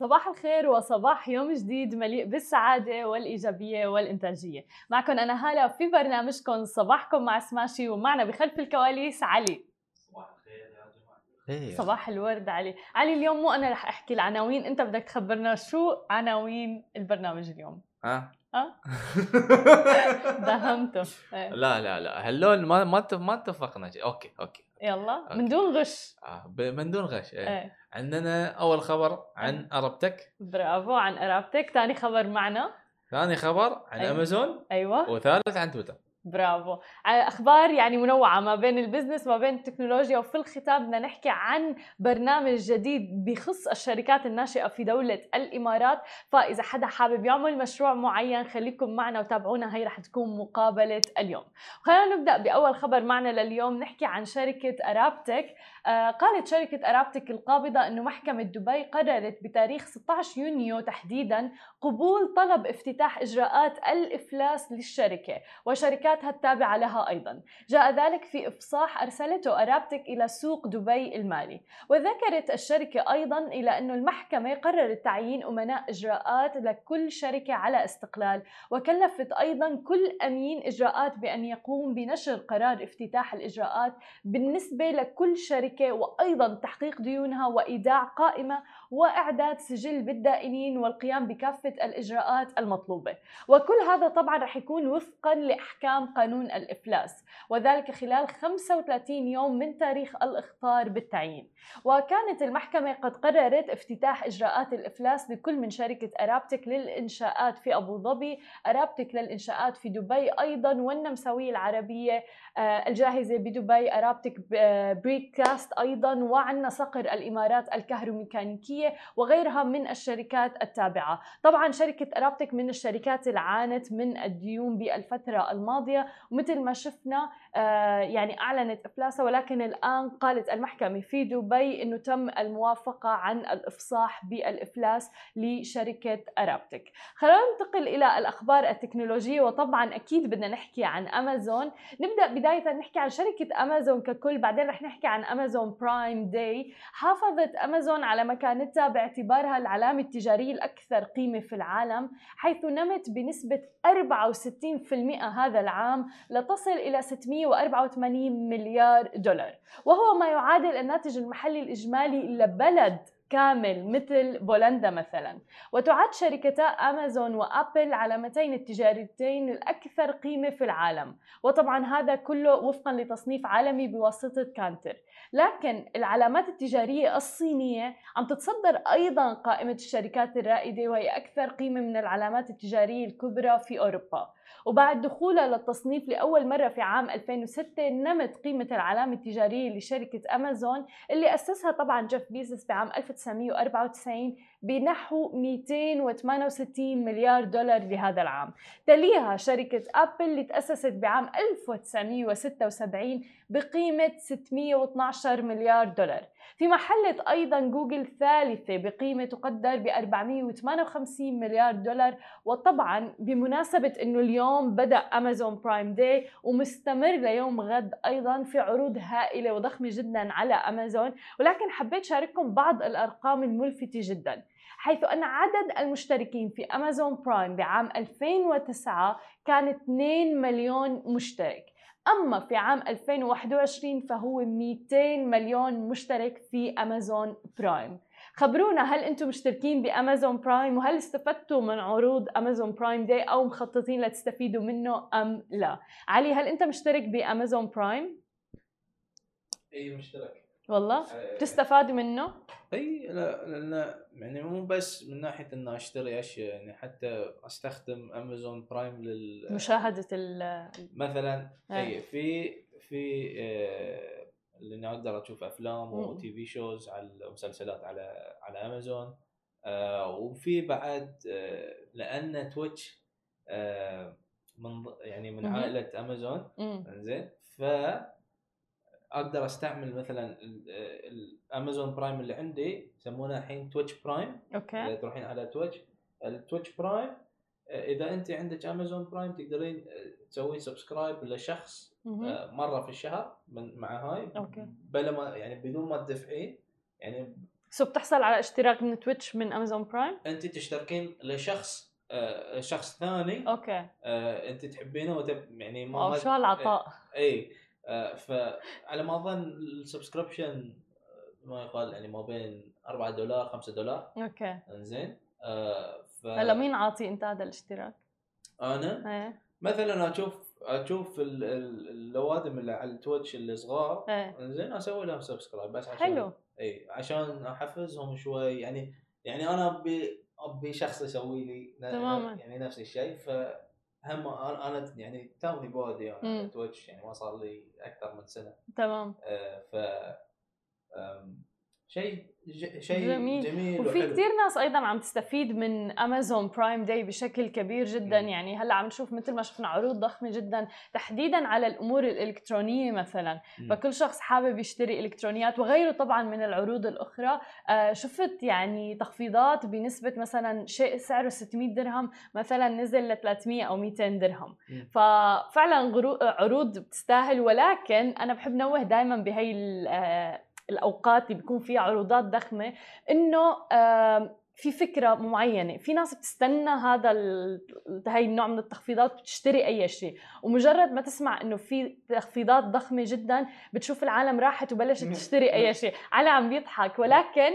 صباح الخير وصباح يوم جديد مليء بالسعادة والإيجابية والإنتاجية. معكم أنا هالة في برنامجكم صباحكم مع سماشي ومعنا بخلف الكواليس علي. صباح الخير يا جماعة. إيه صباح الورد علي. علي اليوم مو أنا رح أحكي العناوين أنت بدك تخبرنا شو عناوين البرنامج اليوم؟ ها؟ ها؟ دهمته. لا لا لا. هاللون ما ما ما اتفقنا. شيء. okay okay. يلا من okay. دون غش. آه ب- من دون غش إيه. إيه. عندنا أول خبر عن اربتك برافو عن قرابتك ثاني خبر معنا. ثاني خبر عن أيوة. أمازون. أيوه. وثالث عن تويتر. برافو. ع- أخبار يعني منوعة ما بين البزنس وما بين التكنولوجيا وفي الختام بدنا نحكي عن برنامج جديد بخص الشركات الناشئة في دولة الإمارات. فإذا حدا حابب يعمل مشروع معين خليكم معنا وتابعونا هي رح تكون مقابلة اليوم. خلينا نبدأ بأول خبر معنا لليوم نحكي عن شركة ارابتك آه قالت شركة ارابتك القابضة إنه محكمة دبي قررت بتاريخ 16 يونيو تحديدا قبول طلب افتتاح إجراءات الإفلاس للشركة. وشركاتها التابعة لها أيضا. جاء ذلك في إفصاح أرسلته أرابتك إلى سوق دبي المالي. وذكرت الشركة أيضا إلى أن المحكمة قررت تعيين أمناء إجراءات لكل شركة على استقلال وكلفت أيضا كل أمين إجراءات بأن يقوم بنشر قرار افتتاح الإجراءات بالنسبة لكل شركة وأيضا تحقيق ديونها وإيداع قائمة وإعداد سجل بالدائنين والقيام بكافة الإجراءات المطلوبة. وكل هذا طبعا رح يكون وفقا لأحكام قانون الإفلاس وذلك خلال 35 يوم من تاريخ الإخطار بالتعيين. وكانت المحكمة قد قررت افتتاح إجراءات الإفلاس لكل من شركة أرابتك للإنشاءات في أبو ظبي أرابتك للإنشاءات في دبي أيضا والنمساوية العربية الجاهزة بدبي أرابتك ب- precast أيضا وعندنا صقر الإمارات الكهروميكانيكية وغيرها من الشركات التابعة. طبعا شركة أرابتك من الشركات اللي عانت من الديون بالفترة الماضية ومثل ما شفنا آه، يعني أعلنت إفلاسها ولكن الآن قالت المحكمة في دبي أنه تم الموافقة عن الإفصاح بالإفلاس لشركة أرابتك. خلينا ننتقل إلى الأخبار التكنولوجية وطبعا أكيد بدنا نحكي عن أمازون. نبدأ بداية نحكي عن شركة أمازون ككل بعدين رح نحكي عن أمازون برايم داي حافظت أمازون على مكانتها باعتبارها العلامة التجارية الأكثر قيمة في العالم حيث نمت بنسبة 64% هذا العام لتصل إلى 684 مليار دولار. وهو ما يعادل الناتج المحلي الإجمالي لبلد كامل مثل بولندا مثلا. وتعد شركتا أمازون وأبل علامتين التجاريتين الأكثر قيمة في العالم. وطبعا هذا كله وفقا لتصنيف عالمي بواسطة كانتر. لكن العلامات التجارية الصينية عم تتصدر أيضا قائمة الشركات الرائدة وهي أكثر قيمة من العلامات التجارية الكبرى في أوروبا. وبعد دخولها للتصنيف لأول مرة في عام 2006 نمت قيمة العلامة التجارية لشركة أمازون اللي أسسها طبعا جيف بيزوس بعام 1994 بنحو 268 مليار دولار لهذا العام. تليها شركة أبل اللي تأسست بعام 1976 بقيمة 612 مليار دولار. فيما حلت أيضا جوجل ثالثة بقيمة تقدر ب 458 مليار دولار. وطبعا بمناسبة إنه اليوم بدأ Amazon Prime Day ومستمر ليوم غد أيضا في عروض هائلة وضخمة جدا على أمازون ولكن حبيت شارككم بعض الأرقام الملفتة جدا. حيث أن عدد المشتركين في Amazon Prime بعام 2009 كان 2 مليون مشترك. أما في عام 2021 فهو 200 مليون مشترك في Amazon Prime. خبرونا هل أنتم مشتركين ب Amazon Prime؟ وهل استفدتوا من عروض Amazon Prime Day أو مخططين لتستفيدوا منه أم لا؟ علي هل أنت مشترك ب Amazon Prime؟ أي مشترك. والله بتستفاد منه إي لا لأن يعني مو بس من ناحية إن أشتري أشياء يعني حتى أستخدم Amazon Prime لل مشاهدة ال مثلا آه. إي في في آه، اللي أقدر أشوف أفلام. و TV shows على مسلسلات على على امازون آه، وفي بعد آه، لأن Twitch آه، من يعني من. عائلة امازون. زين ف أقدر أستعمل مثلا ال Amazon Prime اللي عندي يسمونه الحين Twitch Prime. إذا okay تروحين على Twitch ال Twitch Prime إذا أنت عندك Amazon Prime تقدرين آه، تسوين subscribe لشخص. آه، مرة في الشهر من مع هاي. okay. بلا ما يعني بدون ما تدفعين يعني so بتحصل على اشتراك من Twitch من Amazon Prime؟ أنت تشتركين لشخص آه شخص ثاني. okay. أنت تحبينه وتب يعني ما شو هالعطاء. اي آه فعلى ما أظن ال subscription ما يقال يعني ما بين 4 دولار 5 دولار. okay. إنزين. آه ف هلا مين عاطي أنت هذا الاشتراك؟ أنا؟ إيه. مثلا أشوف أشوف ال- ال- اللوادم اللي على التويتش اللي صغار. إيه. إنزين أسوي لهم subscribe بس عشان حلو. اي عشان أحفزهم شوي. يعني يعني أنا أبي أبي شخص يسوي لي تماماً. يعني نفس الشيء. فهم أنا أنا يعني توني بادي على مم. تويتش يعني ما صار لي أكثر من سنة تمام آه، ف شيء شيء جميل. جميل وفي. كثير ناس أيضا عم تستفيد من امازون برايم داي بشكل كبير جدا مم. يعني هلأ عم نشوف مثل ما شفنا عروض ضخمة جدا تحديدا على الأمور الإلكترونية مثلا مم. فكل شخص حابب يشتري إلكترونيات وغيره طبعا من العروض الأخرى آه، شفت يعني تخفيضات بنسبة مثلا شيء سعره 600 درهم مثلا نزل ل 300 أو 200 درهم مم. ففعلا غرو- عروض بتستاهل ولكن أنا بحب نوه دائما بهي الأوقات اللي بيكون فيها عروضات ضخمة إنه في فكرة معينة في ناس بتستنى هذا ال- هاي النوع من التخفيضات بتشتري أي شيء ومجرد ما تسمع إنه في تخفيضات ضخمة جدا بتشوف العالم راحت وبلشت. تشتري أي شيء على عم بيضحك ولكن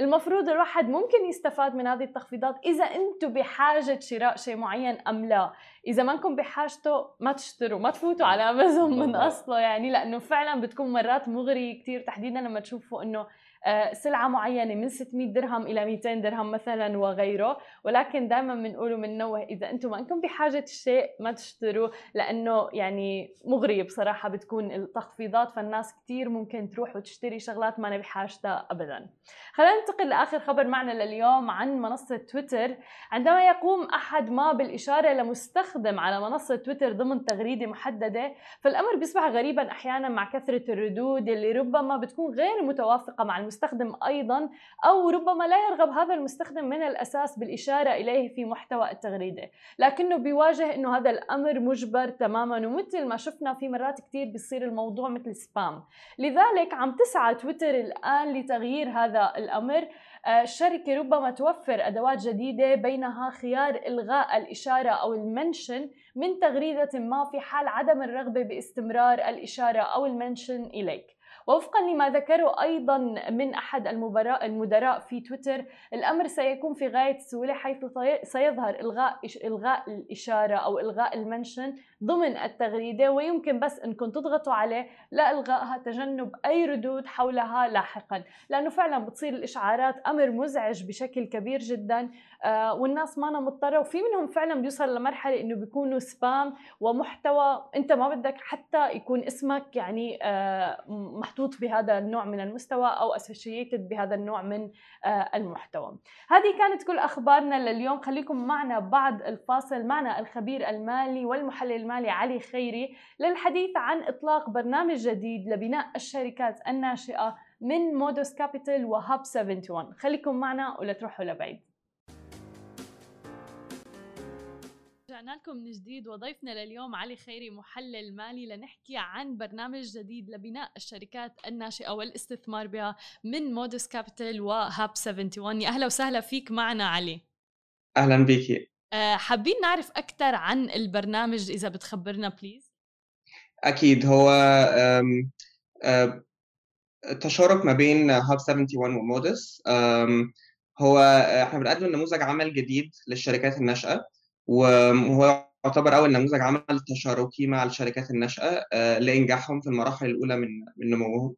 المفروض الواحد ممكن يستفاد من هذه التخفيضات إذا أنتم بحاجة شراء شيء معين أم لا إذا ما انكم بحاجته ما تشتروا ما تفوتوا على أمازون من. أصله يعني لأنه فعلا بتكون مرات مغري كتير تحديدا لما تشوفوا إنه آه، سلعة معينة من 600 درهم إلى 200 درهم مثلا وغيره. ولكن دائما بنقول وبننوه إذا أنتم ما أنكم بحاجة الشيء ما تشتروا لأنه يعني مغري بصراحة بتكون التخفيضات. فالناس كتير ممكن تروح وتشتري شغلات ما أنا بحاجتها أبدا. خلينا ننتقل لآخر خبر معنا لليوم عن منصة تويتر. عندما يقوم أحد ما بالإشارة لمستخدم على منصة تويتر ضمن تغريدة محددة فالأمر بيصبح غريبا أحيانا مع كثرة الردود اللي ربما بتكون غير متوافقة مع المستخدم أيضا أو ربما لا يرغب هذا المستخدم من الأساس بالإشارة إليه في محتوى التغريدة. لكنه بيواجه أنه هذا الأمر مجبر تماما ومثل ما شفنا في مرات كتير بيصير الموضوع مثل سبام لذلك عم تسعى تويتر الآن لتغيير هذا الأمر. آه، الشركة ربما توفر أدوات جديدة بينها خيار إلغاء الإشارة أو ال mention من تغريدة ما في حال عدم الرغبة باستمرار الإشارة أو ال mention إليك. ووفقا لما ذكره أيضا من المدراء المدراء في تويتر الأمر سيكون في غاية السهولة حيث سي- سيظهر إلغاء إلغاء الإشارة أو إلغاء ال mention ضمن التغريدة ويمكن بس انكم تضغطوا عليه لالغائها تجنب أي ردود حولها لاحقا. لأنه فعلا بتصير الإشعارات أمر مزعج بشكل كبير جدا. آه والناس ما مضطره وفي منهم فعلا بيوصل لمرحلة إنه بيكونوا spam ومحتوى أنت ما بدك حتى يكون اسمك يعني آه محطوط بهذا النوع من المستوى أو associated بهذا النوع من آه المحتوى. هذه كانت كل أخبارنا لليوم. خليكم معنا بعد الفاصل. معنا الخبير المالي والمحلل المالي علي خيري للحديث عن إطلاق برنامج جديد لبناء الشركات الناشئة من مودوس كابيتال وهاب 71 خليكم معنا ولا تروحوا لبعيد. رجعنا لكم من جديد وضيفنا لليوم علي خيري محلل مالي لنحكي عن برنامج جديد لبناء الشركات الناشئة والاستثمار بها من مودوس كابيتال وهاب 71 يا أهلا وسهلا فيك معنا علي. أهلا بيكي أه حابين نعرف أكثر عن البرنامج إذا بتخبرنا please أكيد. هو أم، أم، تشارك ما بين هاب 71 ومودس هو إحنا بنقدم نموذج عمل جديد للشركات الناشئة. وهو يعتبر أول نموذج عمل تشاركي مع الشركات الناشئة أه، لإنجاحهم في المراحل الأولى من من نموهم.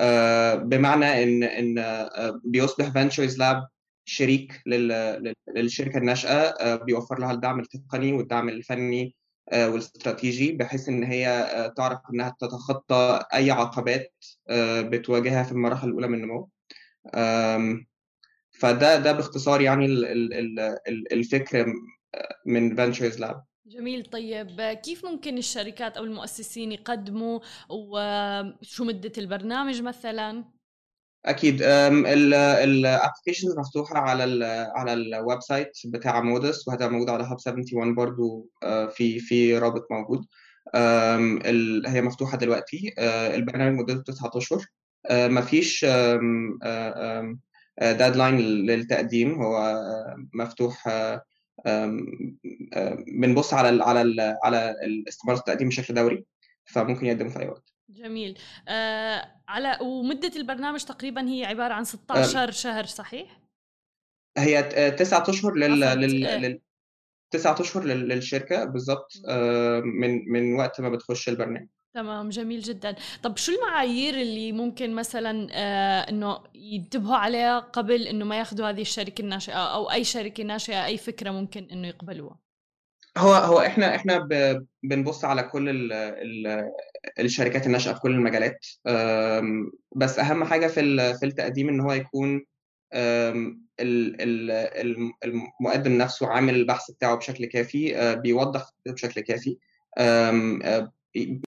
أه، بمعنى إن إن أه، بيصبح فانتشرز لاب شريك لل- لل- للشركة الناشئة بيوفر لها الدعم التقني والدعم الفني آه، والاستراتيجي بحيث إن هي آه، تعرف إنها تتخطى أي عقبات آه، بتواجهها في المراحل الأولى من النمو فده ده باختصار يعني ال- ال- ال- ال- الفكر من Ventures Lab جميل. طيب كيف ممكن الشركات أو المؤسسين يقدموا؟ وشو مدة البرنامج مثلا؟ أكيد. ال applications مفتوحة على ال على ال website بتاع مودس وهذا موجود على هاب 71 برضو في في رابط موجود. هي مفتوحة دلوقتي. البرنامج مدته 9 أشهر. مفيش ديدلاين للتقديم. هو مفتوح بنبص على ال على ال على الاستمارة التقديم بشكل دوري فممكن يقدموا في أي وقت. جميل. آه على ومدة البرنامج تقريبا هي عبارة عن 16 شهر صحيح؟ هي ت- تسعة أشهر لل لل إيه. لل تسعة أشهر لل- للشركة بالظبط آه، من من وقت ما بتخش البرنامج. تمام جميل جدا. طب شو المعايير اللي ممكن مثلا آه إنه ينتبهوا عليها قبل إنه ما ياخذوا هذه الشركة الناشئة؟ أو أي شركة ناشئة أي فكرة ممكن إنه يقبلوها؟ هو هو إحنا إحنا بنبص على كل ال ال الشركات الناشئة في كل المجالات. بس أهم حاجة في في التقديم إن هو يكون المقدم نفسه عامل البحث بتاعه بشكل كافي أه، بيوضح بشكل كافي.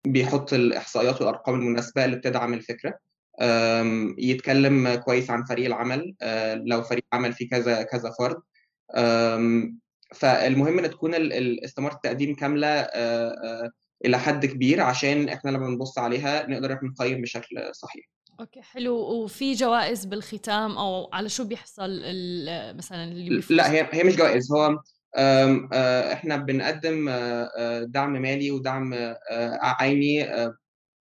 بيحط الإحصائيات والأرقام المناسبة اللي بتدعم الفكرة يتكلم كويس عن فريق العمل. أه، لو فريق عمل فيه كذا كذا فرد. فالمهم إن تكون استمارة التقديم كاملة آه، آه، إلى حد كبير عشان إحنا لما بنبص عليها نقدر إحنا نقيم بشكل صحيح. أوكي حلو. وفي جوائز بالختام أو على شو بيحصل مثلا اللي بيفوز؟ لا هي هي مش جوائز. هو آه، إحنا بنقدم آه، آه، دعم مالي ودعم آه، عيني آه،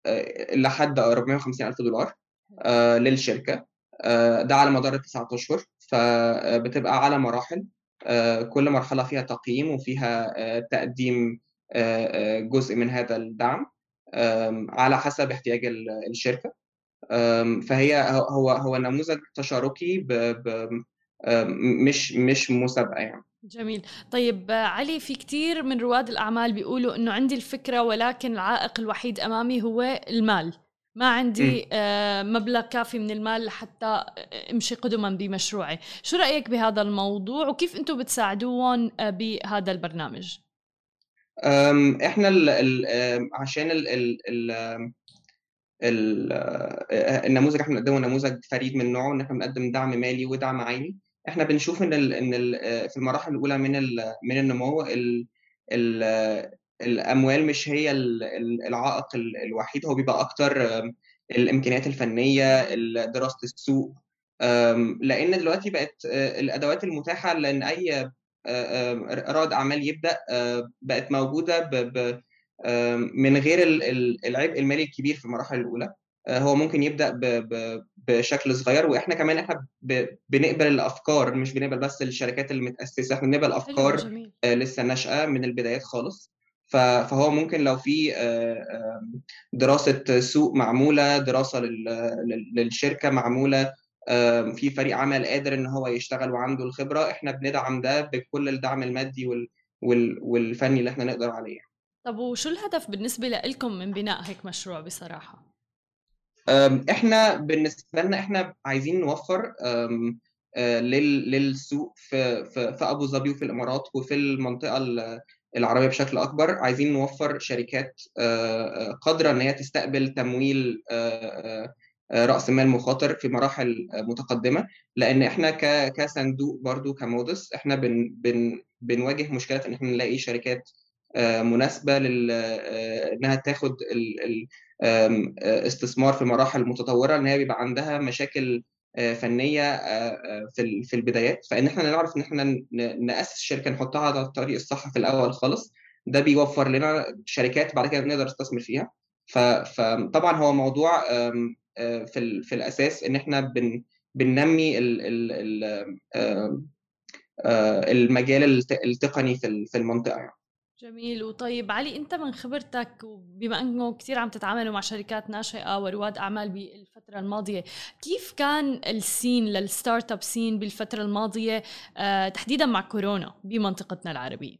آه، لحد 450 ألف دولار آه، للشركة. آه، ده على مدار التسعة أشهر. فبتبقى على مراحل آه، كل مرحلة فيها تقييم وفيها آه، تقديم آه، آه، جزء من هذا الدعم على حسب احتياج ال- الشركة. فهي هو هو نموذج تشاركي مش مش مسابقة يعني. جميل. طيب علي في كتير من رواد الأعمال بيقولوا إنه عندي الفكرة ولكن العائق الوحيد أمامي هو المال. ما عندي آه، مبلغ كافي من المال لحتى آه، أمشي قدما بمشروعي. شو رأيك بهذا الموضوع؟ وكيف أنتم بتساعدوهم آه، بهذا البرنامج؟ إحنا ال ال أم، عشان ال ال ال أم، ال- آه، النموذج إحنا بنقدمه نموذج فريد من نوعه إن إحنا بنقدم دعم مالي ودعم عيني. إحنا بنشوف إن إن في المراحل الأولى من من النمو ال ال الأموال مش هي ال- ال- العائق ال- الوحيد هو بيبقى أكتر الإمكانيات الفنية ال- دراسة السوق. لأن دلوقتي بقت آه، الأدوات المتاحة لأن أي آه، رائد أعمال يبدأ آه، بقت موجودة من غير ال- ال- العبء المالي الكبير في المراحل الأولى. هو ممكن يبدأ بشكل صغير وإحنا كمان إحنا بنقبل الأفكار مش بنقبل بس الشركات اللي متاسسه إحنا بنقبل أفكار جميل. آه، لسه ناشئة من البدايات خالص. فهو ممكن لو في آه، آه، دراسة سوق معمولة دراسة لل- لل- للشركة معمولة في فريق عمل قادر إن هو يشتغل وعنده الخبرة إحنا بندعم ده بكل الدعم المادي وال وال والفني اللي إحنا نقدر عليه. طب وشو الهدف بالنسبة لكم من بناء هيك مشروع بصراحة؟ أم، إحنا بالنسبة لنا إحنا عايزين نوفر للسوق في في في أبو ظبي وفي الإمارات وفي المنطقة ال- العربية بشكل أكبر. عايزين نوفر شركات قادرة إن هي تستقبل تمويل رأس مال مخاطر في مراحل متقدمة. لأن إحنا كصندوق برضو كمودس إحنا بن بن بنواجه مشكلة إن إحنا نلاقي شركات مناسبة إنها تاخد استثمار في مراحل متطورة إن هي بيبقى عندها مشاكل آه، فنية آه، آه، في في البدايات فإن إحنا نعرف إن إحنا نأسس شركة نحطها على الطريق الصح في الأول خالص ده بيوفر لنا شركات بعد كده نقدر نستثمر فيها فطبعا هو موضوع آه، في في الأساس إن إحنا بن بننمي آه، المجال الت- التقني في ال- في المنطقة يعني. جميل. وطيب علي انت من خبرتك وبما انه كثير عم تتعاملوا مع شركات ناشئة ورواد أعمال بالفترة الماضية كيف كان ال scene لل startup scene بالفترة الماضية آه، تحديدا مع كورونا بمنطقتنا العربية؟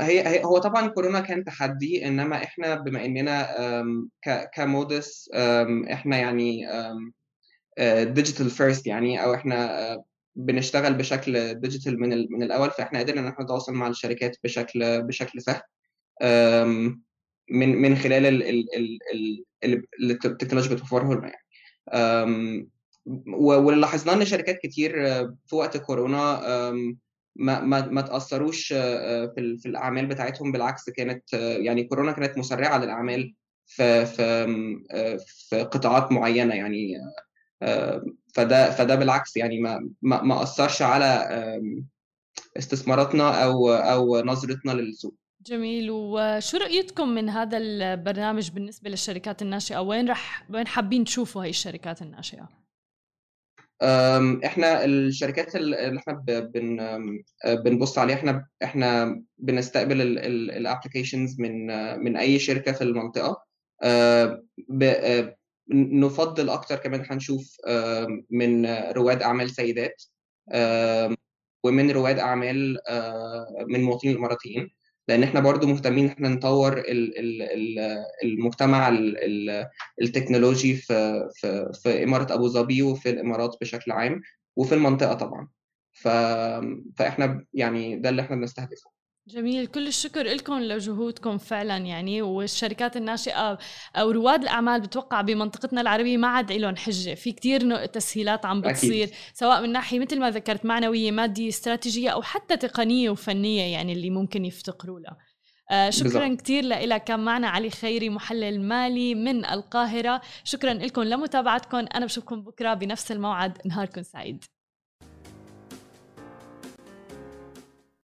هي هي- هو طبعا كورونا كان تحدي إنما إحنا بما إننا كمودس إحنا يعني digital first يعني أو إحنا أه، بنشتغل بشكل digital من من الأول فإحنا قدرنا إن إحنا نتواصل مع الشركات بشكل بشكل سهل. من من خلال ال- التكنولوجيا بتوفره لنا يعني. واللي لاحظناه إن شركات كتير أه، في وقت كورونا ما ما ما تأثروش أه، في ال- في الأعمال بتاعتهم بالعكس كانت يعني كورونا كانت مسرعة للأعمال في في في قطاعات معينة يعني فده فده بالعكس يعني ما ما, ما أثرش على استثماراتنا أو أو نظرتنا للسوق. جميل. وشو رؤيتكم من هذا البرنامج بالنسبة للشركات الناشئة؟ وين رح وين حابين تشوفوا هاي الشركات الناشئة؟ إحنا الشركات ال- اللي إحنا بن بنبص عليها إحنا إحنا بنستقبل الابلكيشنز من أه، من أي شركة في المنطقة. ب- أه، نفضل أكتر كمان هنشوف من رواد أعمال سيدات ومن رواد أعمال أه، من مواطنين الإماراتيين لأن إحنا برضو مهتمين إحنا نطور ال- ال- ال- المجتمع ال- ال- التكنولوجي في في في إمارة أبو ظبي وفي الإمارات بشكل عام وفي المنطقة طبعا. فإحنا يعني ده اللي إحنا بنستهدفه جميل. كل الشكر لكم لجهودكم فعلا يعني والشركات الناشئة أو رواد الأعمال بتوقع بمنطقتنا العربية ما عاد لهم حجة. في كتير تسهيلات عم بتصير أكيد. سواء من ناحية مثل ما ذكرت معنوية مادية استراتيجية أو حتى تقنية وفنية يعني اللي ممكن يفتقروا لها آه شكرا. كثير لك كان معنا علي خيري محلل مالي من القاهرة. شكرا لكم لمتابعتكم. أنا بشوفكم بكرة بنفس الموعد. نهاركم سعيد.